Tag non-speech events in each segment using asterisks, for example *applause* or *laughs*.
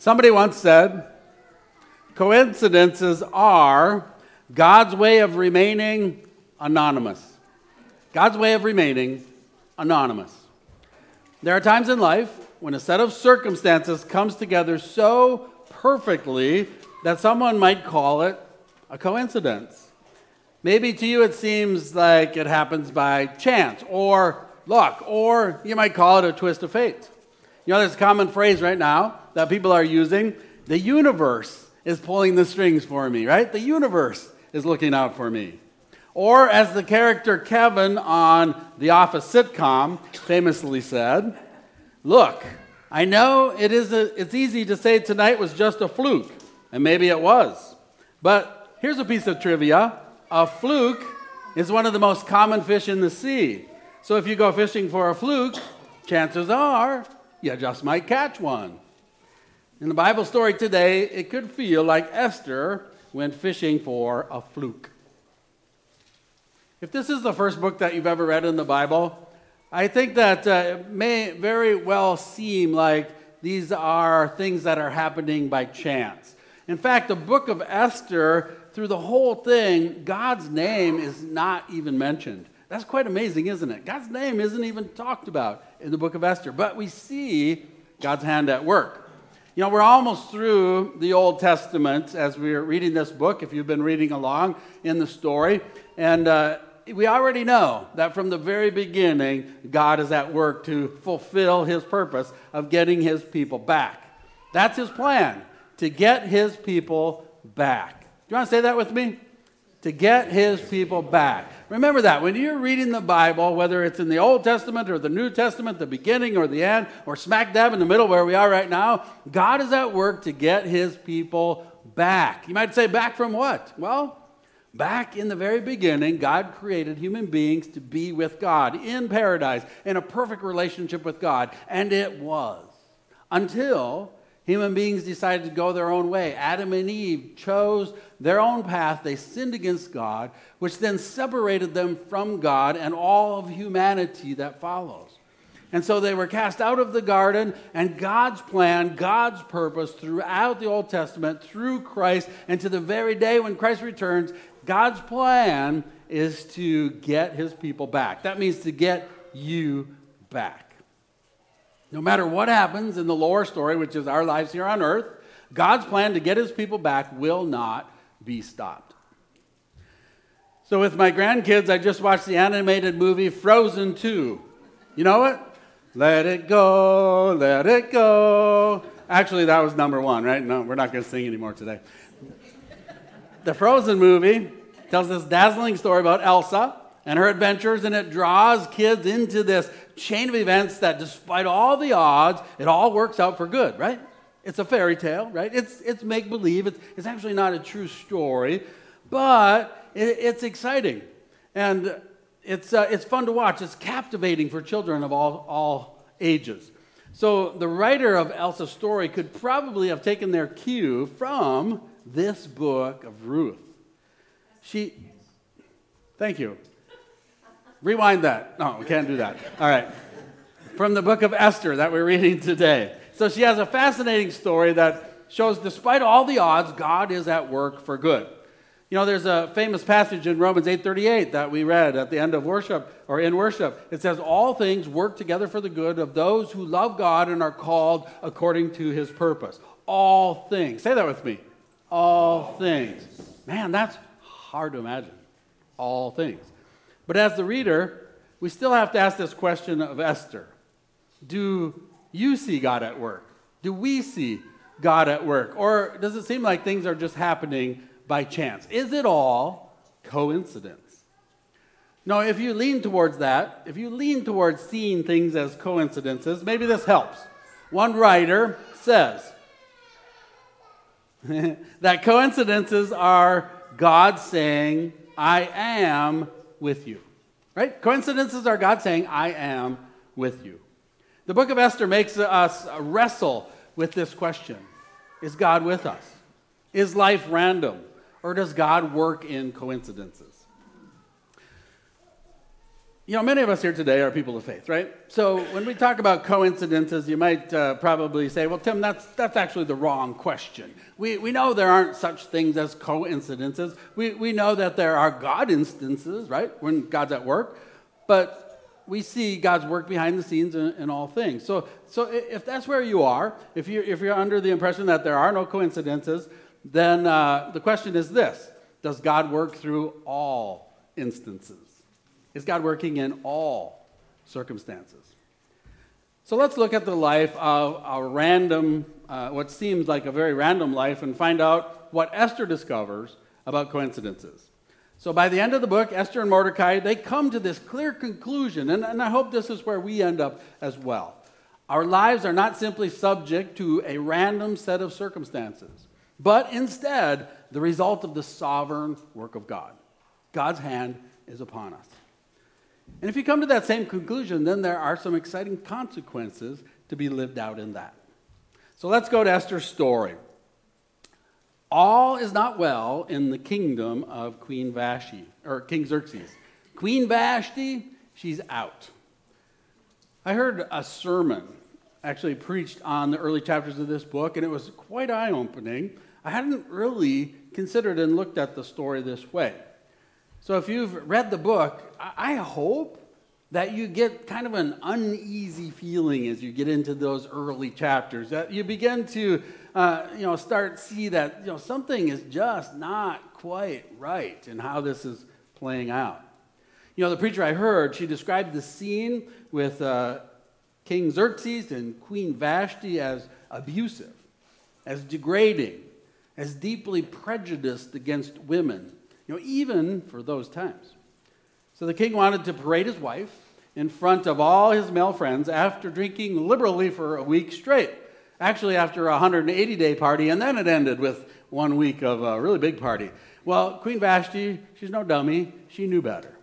Somebody once said, coincidences are God's way of remaining anonymous. God's way of remaining anonymous. There are times in life when a set of circumstances comes together so perfectly that someone might call it a coincidence. Maybe to you it seems like it happens by chance or luck, or you might call it a twist of fate. You know, there's a common phrase right now that people are using the universe is pulling the strings for me, right? The universe is looking out for me. Or, as the character Kevin on the Office sitcom famously said, Look, I know it is a, it's easy to say tonight was just a fluke, and maybe it was. But here's a piece of trivia a fluke is one of the most common fish in the sea. So if you go fishing for a fluke, chances are you just might catch one. In the Bible story today, it could feel like Esther went fishing for a fluke. If this is the first book that you've ever read in the Bible, I think that uh, it may very well seem like these are things that are happening by chance. In fact, the book of Esther, through the whole thing, God's name is not even mentioned. That's quite amazing, isn't it? God's name isn't even talked about in the book of Esther, but we see God's hand at work. You know, we're almost through the Old Testament as we're reading this book, if you've been reading along in the story. And uh, we already know that from the very beginning, God is at work to fulfill his purpose of getting his people back. That's his plan to get his people back. Do you want to say that with me? To get his people back. Remember that when you're reading the Bible, whether it's in the Old Testament or the New Testament, the beginning or the end, or smack dab in the middle where we are right now, God is at work to get his people back. You might say, back from what? Well, back in the very beginning, God created human beings to be with God in paradise, in a perfect relationship with God. And it was until Human beings decided to go their own way. Adam and Eve chose their own path. They sinned against God, which then separated them from God and all of humanity that follows. And so they were cast out of the garden, and God's plan, God's purpose throughout the Old Testament, through Christ, and to the very day when Christ returns, God's plan is to get his people back. That means to get you back. No matter what happens in the lower story, which is our lives here on earth, God's plan to get his people back will not be stopped. So, with my grandkids, I just watched the animated movie Frozen 2. You know what? Let it go, let it go. Actually, that was number one, right? No, we're not going to sing anymore today. The Frozen movie tells this dazzling story about Elsa and her adventures, and it draws kids into this chain of events that, despite all the odds, it all works out for good, right? It's a fairy tale, right? It's, it's make believe. It's, it's actually not a true story, but it, it's exciting. And it's, uh, it's fun to watch. It's captivating for children of all, all ages. So the writer of Elsa's story could probably have taken their cue from this book of Ruth. She, thank you. Rewind that. No, we can't do that. All right. From the book of Esther that we're reading today. So she has a fascinating story that shows, despite all the odds, God is at work for good. You know, there's a famous passage in Romans 8:38 that we read at the end of worship or in worship. It says, "All things work together for the good of those who love God and are called according to His purpose." All things. Say that with me. All things. Man, that's hard to imagine. All things. But as the reader, we still have to ask this question of Esther Do you see God at work? Do we see God at work? Or does it seem like things are just happening by chance? Is it all coincidence? No, if you lean towards that, if you lean towards seeing things as coincidences, maybe this helps. One writer says *laughs* that coincidences are God saying, I am with you. Right? Coincidences are God saying, I am with you. The book of Esther makes us wrestle with this question Is God with us? Is life random? Or does God work in coincidences? You know, many of us here today are people of faith, right? So when we talk about coincidences, you might uh, probably say, well, Tim, that's, that's actually the wrong question. We, we know there aren't such things as coincidences. We, we know that there are God instances, right, when God's at work, but we see God's work behind the scenes in, in all things. So, so if that's where you are, if you're, if you're under the impression that there are no coincidences, then uh, the question is this Does God work through all instances? Is God working in all circumstances? So let's look at the life of a random, uh, what seems like a very random life, and find out what Esther discovers about coincidences. So by the end of the book, Esther and Mordecai, they come to this clear conclusion, and, and I hope this is where we end up as well. Our lives are not simply subject to a random set of circumstances, but instead the result of the sovereign work of God. God's hand is upon us. And if you come to that same conclusion, then there are some exciting consequences to be lived out in that. So let's go to Esther's story. All is not well in the kingdom of Queen Vashti, or King Xerxes. Queen Vashti, she's out. I heard a sermon actually preached on the early chapters of this book, and it was quite eye opening. I hadn't really considered and looked at the story this way. So if you've read the book, I hope that you get kind of an uneasy feeling as you get into those early chapters. That you begin to, uh, you know, start see that you know something is just not quite right in how this is playing out. You know, the preacher I heard, she described the scene with uh, King Xerxes and Queen Vashti as abusive, as degrading, as deeply prejudiced against women you know, even for those times. So the king wanted to parade his wife in front of all his male friends after drinking liberally for a week straight. Actually, after a 180 day party, and then it ended with one week of a really big party. Well, Queen Vashti, she's no dummy, she knew better.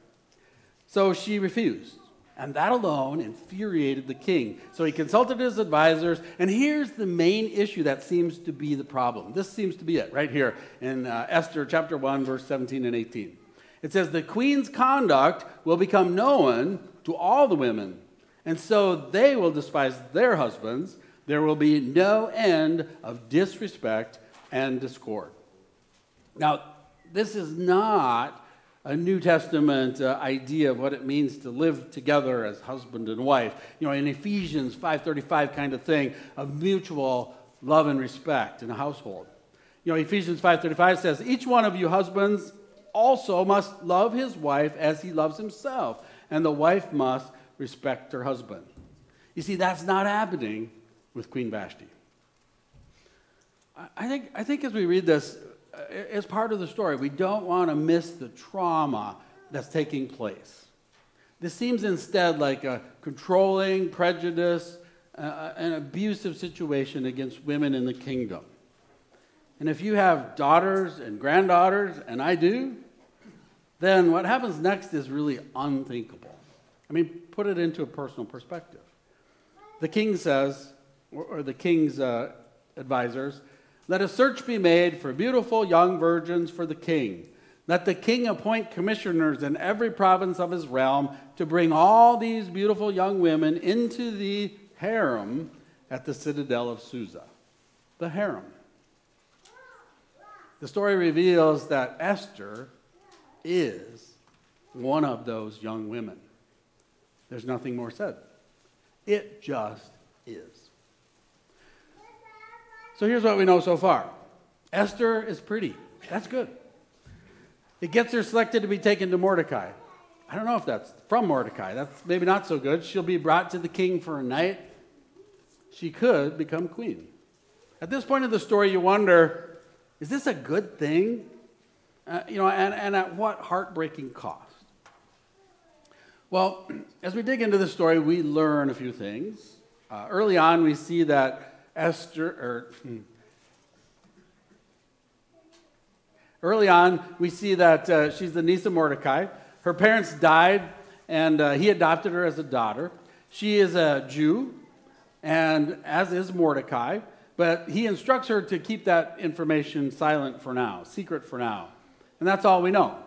So she refused. And that alone infuriated the king. So he consulted his advisors, and here's the main issue that seems to be the problem. This seems to be it right here in uh, Esther chapter 1, verse 17 and 18. It says, The queen's conduct will become known to all the women, and so they will despise their husbands. There will be no end of disrespect and discord. Now, this is not a New Testament uh, idea of what it means to live together as husband and wife. You know, in Ephesians 5:35 kind of thing of mutual love and respect in a household. You know, Ephesians 5:35 says, "Each one of you husbands also must love his wife as he loves himself, and the wife must respect her husband." You see, that's not happening with Queen Vashti. I think, I think as we read this, it's part of the story. We don't want to miss the trauma that's taking place. This seems instead like a controlling, prejudice, uh, an abusive situation against women in the kingdom. And if you have daughters and granddaughters, and I do, then what happens next is really unthinkable. I mean, put it into a personal perspective. The king says, or the king's uh, advisors, let a search be made for beautiful young virgins for the king. Let the king appoint commissioners in every province of his realm to bring all these beautiful young women into the harem at the citadel of Susa. The harem. The story reveals that Esther is one of those young women. There's nothing more said. It just is. So here's what we know so far Esther is pretty. That's good. It gets her selected to be taken to Mordecai. I don't know if that's from Mordecai. That's maybe not so good. She'll be brought to the king for a night. She could become queen. At this point of the story, you wonder is this a good thing? Uh, you know, and, and at what heartbreaking cost? Well, *clears throat* as we dig into the story, we learn a few things. Uh, early on, we see that Esther, or hmm. early on, we see that uh, she's the niece of Mordecai. Her parents died, and uh, he adopted her as a daughter. She is a Jew, and as is Mordecai, but he instructs her to keep that information silent for now, secret for now. And that's all we know.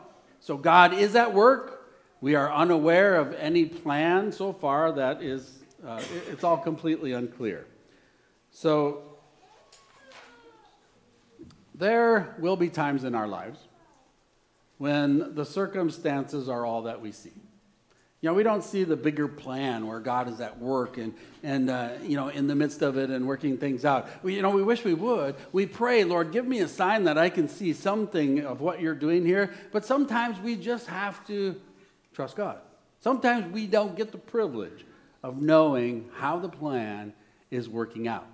So God is at work, We are unaware of any plan so far that is, uh, it's all completely unclear. So, there will be times in our lives when the circumstances are all that we see. You know, we don't see the bigger plan where God is at work and, and uh, you know, in the midst of it and working things out. We, you know, we wish we would. We pray, Lord, give me a sign that I can see something of what you're doing here. But sometimes we just have to trust God. Sometimes we don't get the privilege of knowing how the plan is working out.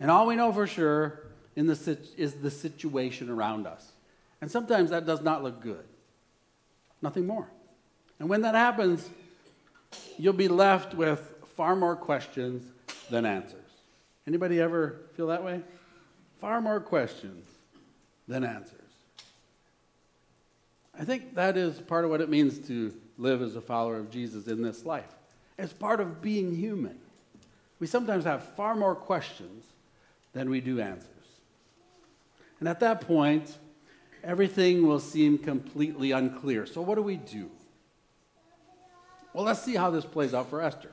And all we know for sure in the, is the situation around us. And sometimes that does not look good. Nothing more. And when that happens, you'll be left with far more questions than answers. Anybody ever feel that way? Far more questions than answers. I think that is part of what it means to live as a follower of Jesus in this life. It's part of being human. We sometimes have far more questions than we do answers. And at that point, everything will seem completely unclear. So, what do we do? Well, let's see how this plays out for Esther.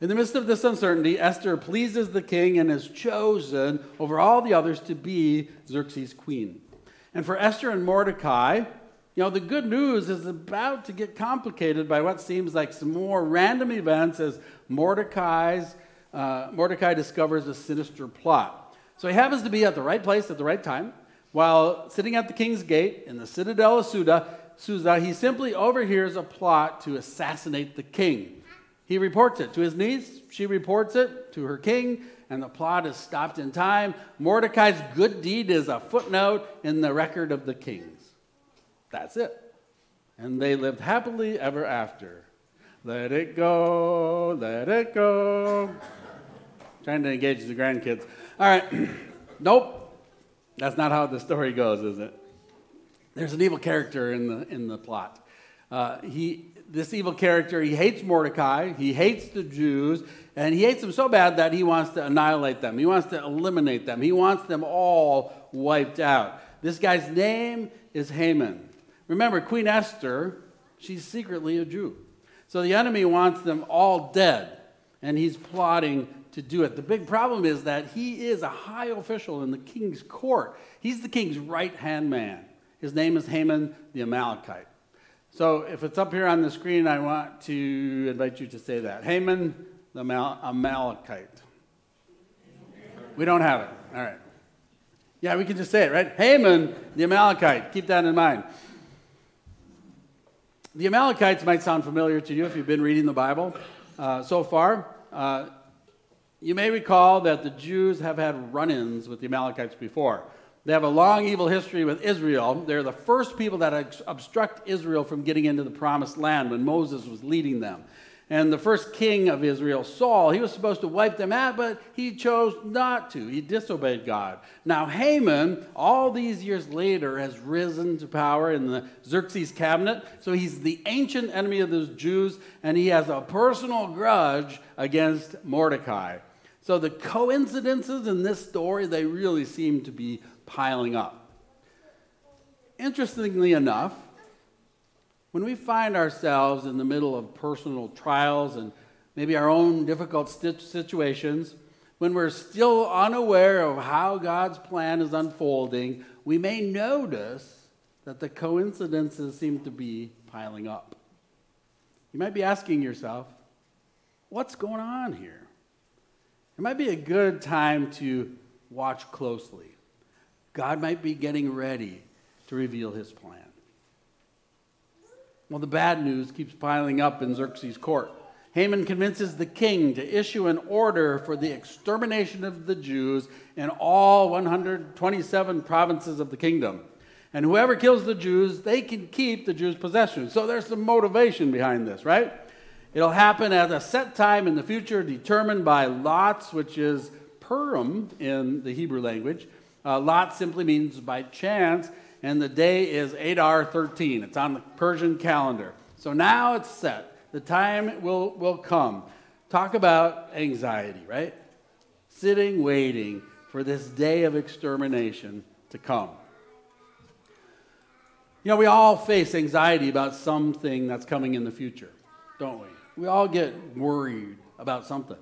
In the midst of this uncertainty, Esther pleases the king and is chosen over all the others to be Xerxes' queen. And for Esther and Mordecai, you know, the good news is about to get complicated by what seems like some more random events as Mordecai's, uh, Mordecai discovers a sinister plot. So he happens to be at the right place at the right time. While sitting at the king's gate in the citadel of Susa, Susa, he simply overhears a plot to assassinate the king. He reports it to his niece, she reports it to her king, and the plot is stopped in time. Mordecai's good deed is a footnote in the record of the kings. That's it. And they lived happily ever after. Let it go, let it go. Trying to engage the grandkids. All right. *clears throat* nope. That's not how the story goes, is it? There's an evil character in the, in the plot. Uh, he, this evil character, he hates Mordecai, he hates the Jews, and he hates them so bad that he wants to annihilate them. He wants to eliminate them. He wants them all wiped out. This guy's name is Haman. Remember, Queen Esther, she's secretly a Jew. So the enemy wants them all dead, and he's plotting to do it. The big problem is that he is a high official in the king's court. He's the king's right hand man. His name is Haman the Amalekite. So if it's up here on the screen, I want to invite you to say that. Haman the Amalekite. We don't have it. All right. Yeah, we can just say it, right? Haman the Amalekite. Keep that in mind. The Amalekites might sound familiar to you if you've been reading the Bible uh, so far. Uh, you may recall that the Jews have had run ins with the Amalekites before. They have a long evil history with Israel. They're the first people that obstruct Israel from getting into the promised land when Moses was leading them. And the first king of Israel, Saul, he was supposed to wipe them out, but he chose not to. He disobeyed God. Now, Haman, all these years later, has risen to power in the Xerxes cabinet. So he's the ancient enemy of the Jews, and he has a personal grudge against Mordecai. So the coincidences in this story, they really seem to be piling up. Interestingly enough, when we find ourselves in the middle of personal trials and maybe our own difficult situations, when we're still unaware of how God's plan is unfolding, we may notice that the coincidences seem to be piling up. You might be asking yourself, what's going on here? It might be a good time to watch closely. God might be getting ready to reveal his plan. Well, the bad news keeps piling up in Xerxes' court. Haman convinces the king to issue an order for the extermination of the Jews in all 127 provinces of the kingdom. And whoever kills the Jews, they can keep the Jews' possessions. So there's some motivation behind this, right? It'll happen at a set time in the future determined by lots, which is Purim in the Hebrew language. Uh, lot simply means by chance, and the day is Adar 13. It's on the Persian calendar. So now it's set. The time will, will come. Talk about anxiety, right? Sitting, waiting for this day of extermination to come. You know, we all face anxiety about something that's coming in the future, don't we? We all get worried about something.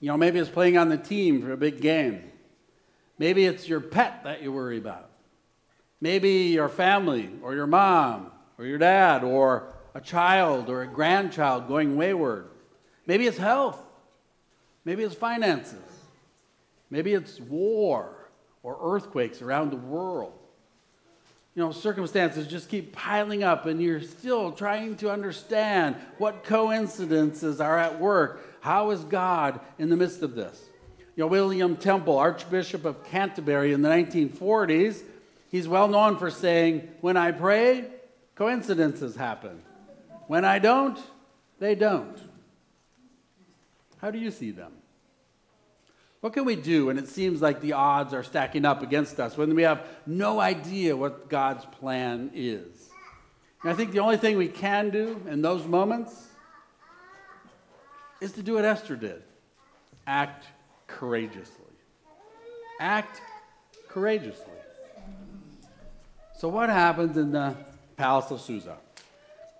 You know, maybe it's playing on the team for a big game. Maybe it's your pet that you worry about. Maybe your family or your mom or your dad or a child or a grandchild going wayward. Maybe it's health. Maybe it's finances. Maybe it's war or earthquakes around the world. You know, circumstances just keep piling up, and you're still trying to understand what coincidences are at work. How is God in the midst of this? You know, William Temple, Archbishop of Canterbury in the 1940s, he's well known for saying, When I pray, coincidences happen. When I don't, they don't. How do you see them? What can we do when it seems like the odds are stacking up against us, when we have no idea what God's plan is? And I think the only thing we can do in those moments is to do what Esther did act courageously. Act courageously. So, what happens in the palace of Susa?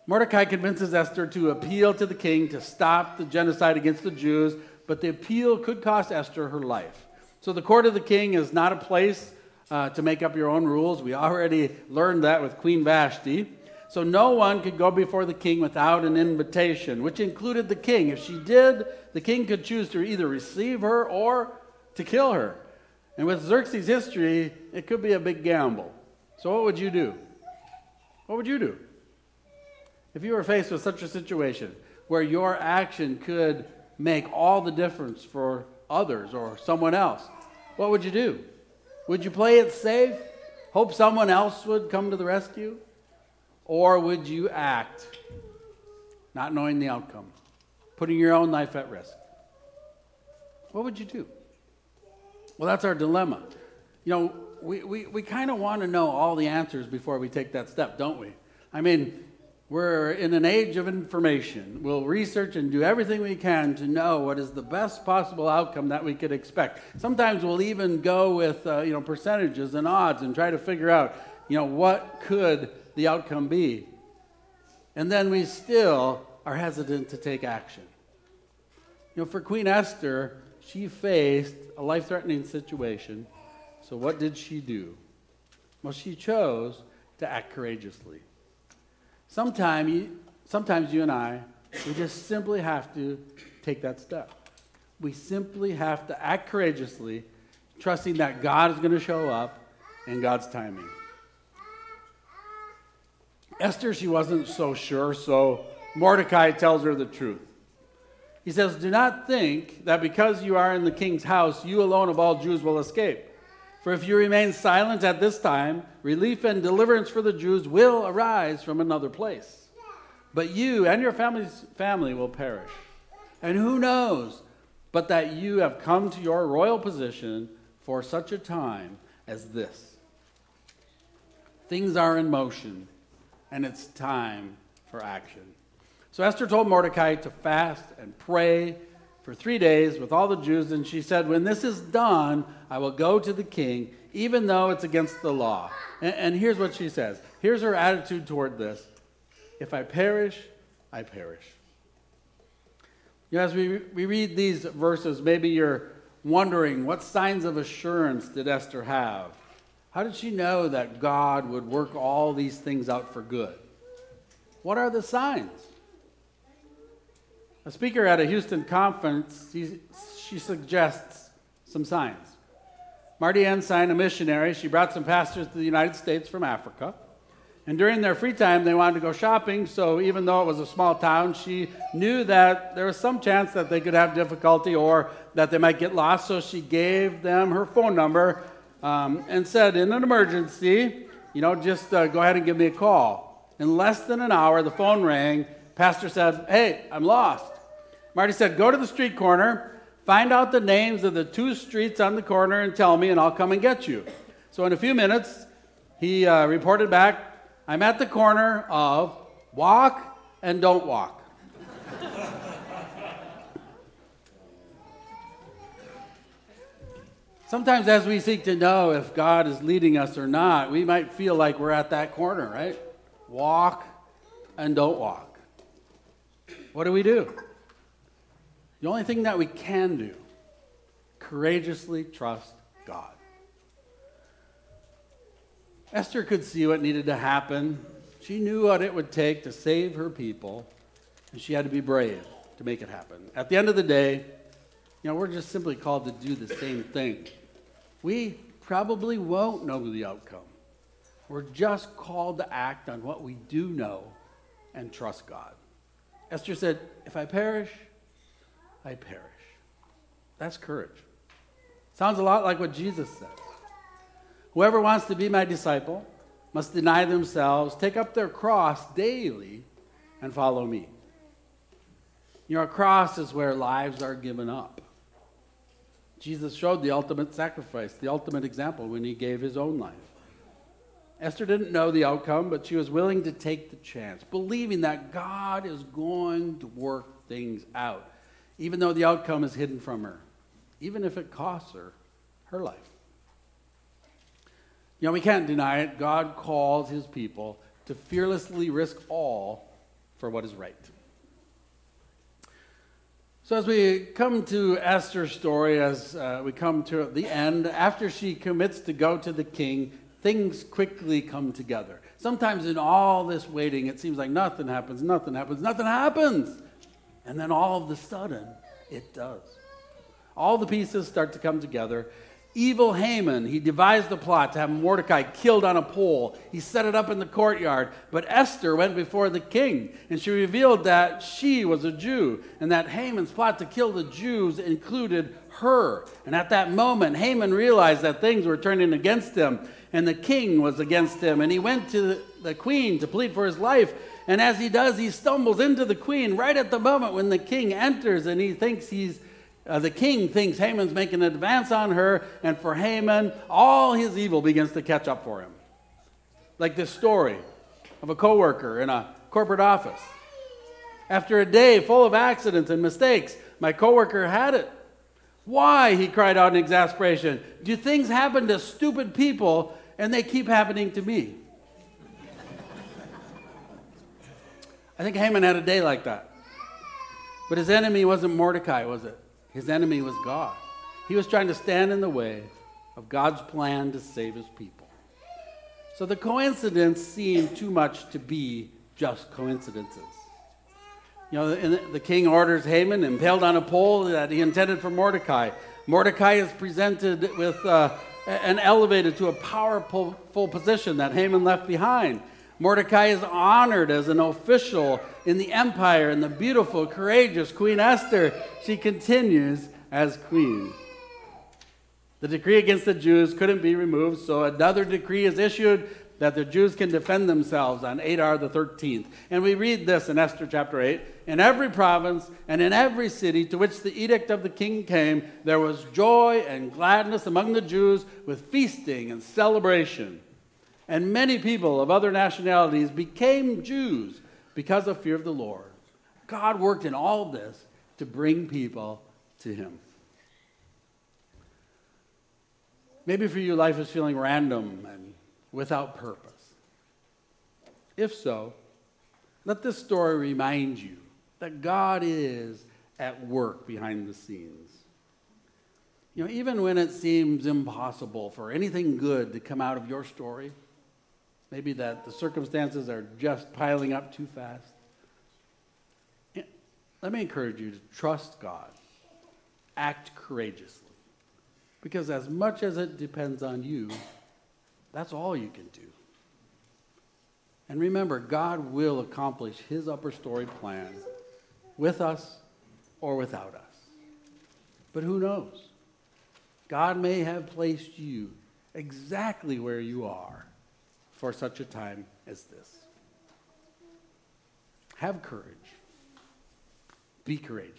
Mordecai convinces Esther to appeal to the king to stop the genocide against the Jews but the appeal could cost Esther her life. So the court of the king is not a place uh, to make up your own rules. We already learned that with Queen Vashti. So no one could go before the king without an invitation, which included the king. If she did, the king could choose to either receive her or to kill her. And with Xerxes' history, it could be a big gamble. So what would you do? What would you do? If you were faced with such a situation where your action could make all the difference for others or someone else, what would you do? Would you play it safe? Hope someone else would come to the rescue? Or would you act not knowing the outcome, putting your own life at risk? What would you do? Well, that's our dilemma. You know, we, we, we kind of want to know all the answers before we take that step, don't we? I mean, we're in an age of information. We'll research and do everything we can to know what is the best possible outcome that we could expect. Sometimes we'll even go with uh, you know percentages and odds and try to figure out you know what could the outcome be. And then we still are hesitant to take action. You know, for Queen Esther, she faced a life-threatening situation. So what did she do? Well, she chose to act courageously. Sometimes you, sometimes you and I, we just simply have to take that step. We simply have to act courageously, trusting that God is going to show up in God's timing. Esther, she wasn't so sure, so Mordecai tells her the truth. He says, Do not think that because you are in the king's house, you alone of all Jews will escape. For if you remain silent at this time, relief and deliverance for the Jews will arise from another place. But you and your family's family will perish. And who knows but that you have come to your royal position for such a time as this? Things are in motion, and it's time for action. So Esther told Mordecai to fast and pray for three days with all the Jews, and she said, When this is done, I will go to the king, even though it's against the law. And, and here's what she says here's her attitude toward this If I perish, I perish. You know, as we, we read these verses, maybe you're wondering what signs of assurance did Esther have? How did she know that God would work all these things out for good? What are the signs? A speaker at a Houston conference, he, she suggests some signs. Marty Ann, Ensign, a missionary, she brought some pastors to the United States from Africa. And during their free time, they wanted to go shopping, so even though it was a small town, she knew that there was some chance that they could have difficulty or that they might get lost, so she gave them her phone number um, and said, In an emergency, you know, just uh, go ahead and give me a call. In less than an hour, the phone rang. Pastor said, Hey, I'm lost. Marty said, Go to the street corner, find out the names of the two streets on the corner, and tell me, and I'll come and get you. So, in a few minutes, he uh, reported back, I'm at the corner of walk and don't walk. Sometimes, as we seek to know if God is leading us or not, we might feel like we're at that corner, right? Walk and don't walk. What do we do? The only thing that we can do, courageously trust God. Esther could see what needed to happen. She knew what it would take to save her people, and she had to be brave to make it happen. At the end of the day, you know, we're just simply called to do the same thing we probably won't know the outcome. We're just called to act on what we do know and trust God. Esther said, If I perish, I perish. That's courage. Sounds a lot like what Jesus says. Whoever wants to be my disciple must deny themselves, take up their cross daily, and follow me. You know, a cross is where lives are given up. Jesus showed the ultimate sacrifice, the ultimate example when he gave his own life. Esther didn't know the outcome, but she was willing to take the chance, believing that God is going to work things out, even though the outcome is hidden from her, even if it costs her her life. You know, we can't deny it. God calls his people to fearlessly risk all for what is right. So, as we come to Esther's story, as uh, we come to the end, after she commits to go to the king, things quickly come together. Sometimes in all this waiting, it seems like nothing happens, nothing happens, nothing happens. And then all of a sudden, it does. All the pieces start to come together, Evil Haman, he devised a plot to have Mordecai killed on a pole. He set it up in the courtyard. But Esther went before the king, and she revealed that she was a Jew, and that Haman's plot to kill the Jews included her. And at that moment, Haman realized that things were turning against him, and the king was against him. And he went to the queen to plead for his life. And as he does, he stumbles into the queen right at the moment when the king enters, and he thinks he's uh, the king thinks Haman's making an advance on her, and for Haman, all his evil begins to catch up for him. Like this story of a coworker in a corporate office. After a day full of accidents and mistakes, my coworker had it. Why? He cried out in exasperation. Do things happen to stupid people and they keep happening to me? I think Haman had a day like that. But his enemy wasn't Mordecai, was it? His enemy was God. He was trying to stand in the way of God's plan to save his people. So the coincidence seemed too much to be just coincidences. You know, the, the king orders Haman impaled on a pole that he intended for Mordecai. Mordecai is presented with uh, and elevated to a powerful position that Haman left behind. Mordecai is honored as an official in the empire, and the beautiful, courageous Queen Esther, she continues as queen. The decree against the Jews couldn't be removed, so another decree is issued that the Jews can defend themselves on Adar the 13th. And we read this in Esther chapter 8 In every province and in every city to which the edict of the king came, there was joy and gladness among the Jews with feasting and celebration. And many people of other nationalities became Jews because of fear of the Lord. God worked in all this to bring people to Him. Maybe for you, life is feeling random and without purpose. If so, let this story remind you that God is at work behind the scenes. You know, even when it seems impossible for anything good to come out of your story, maybe that the circumstances are just piling up too fast. Let me encourage you to trust God, act courageously. Because as much as it depends on you, that's all you can do. And remember, God will accomplish his upper story plan with us or without us. But who knows? God may have placed you exactly where you are for such a time as this. Have courage. Be courageous.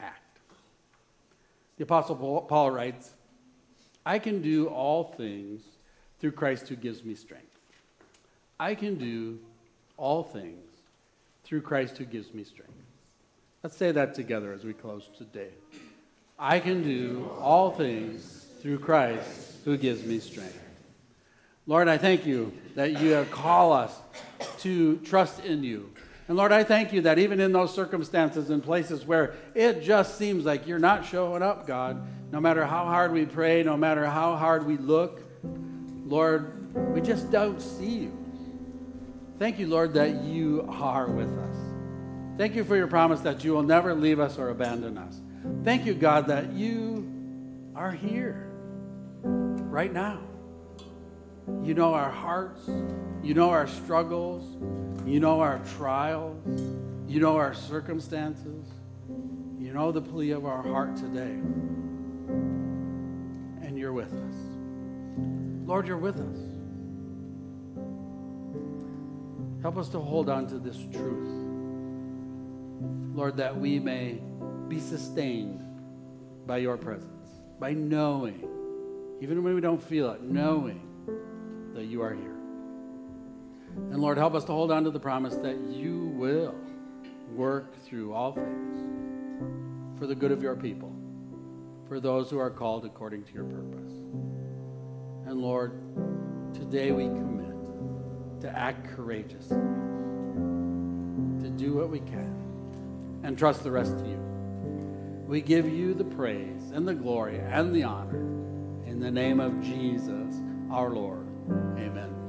Act. The Apostle Paul writes, I can do all things through Christ who gives me strength. I can do all things through Christ who gives me strength. Let's say that together as we close today. I can do all things through Christ who gives me strength. Lord, I thank you that you have called us to trust in you. And Lord, I thank you that even in those circumstances and places where it just seems like you're not showing up, God, no matter how hard we pray, no matter how hard we look, Lord, we just don't see you. Thank you, Lord, that you are with us. Thank you for your promise that you will never leave us or abandon us. Thank you, God, that you are here right now. You know our hearts, you know our struggles, you know our trials, you know our circumstances, you know the plea of our heart today. And you're with us. Lord, you're with us. Help us to hold on to this truth. Lord, that we may be sustained by your presence, by knowing, even when we don't feel it, knowing that you are here. And Lord, help us to hold on to the promise that you will work through all things for the good of your people, for those who are called according to your purpose. And Lord, today we commit to act courageously, to do what we can, and trust the rest to you. We give you the praise and the glory and the honor in the name of Jesus, our Lord. Amen.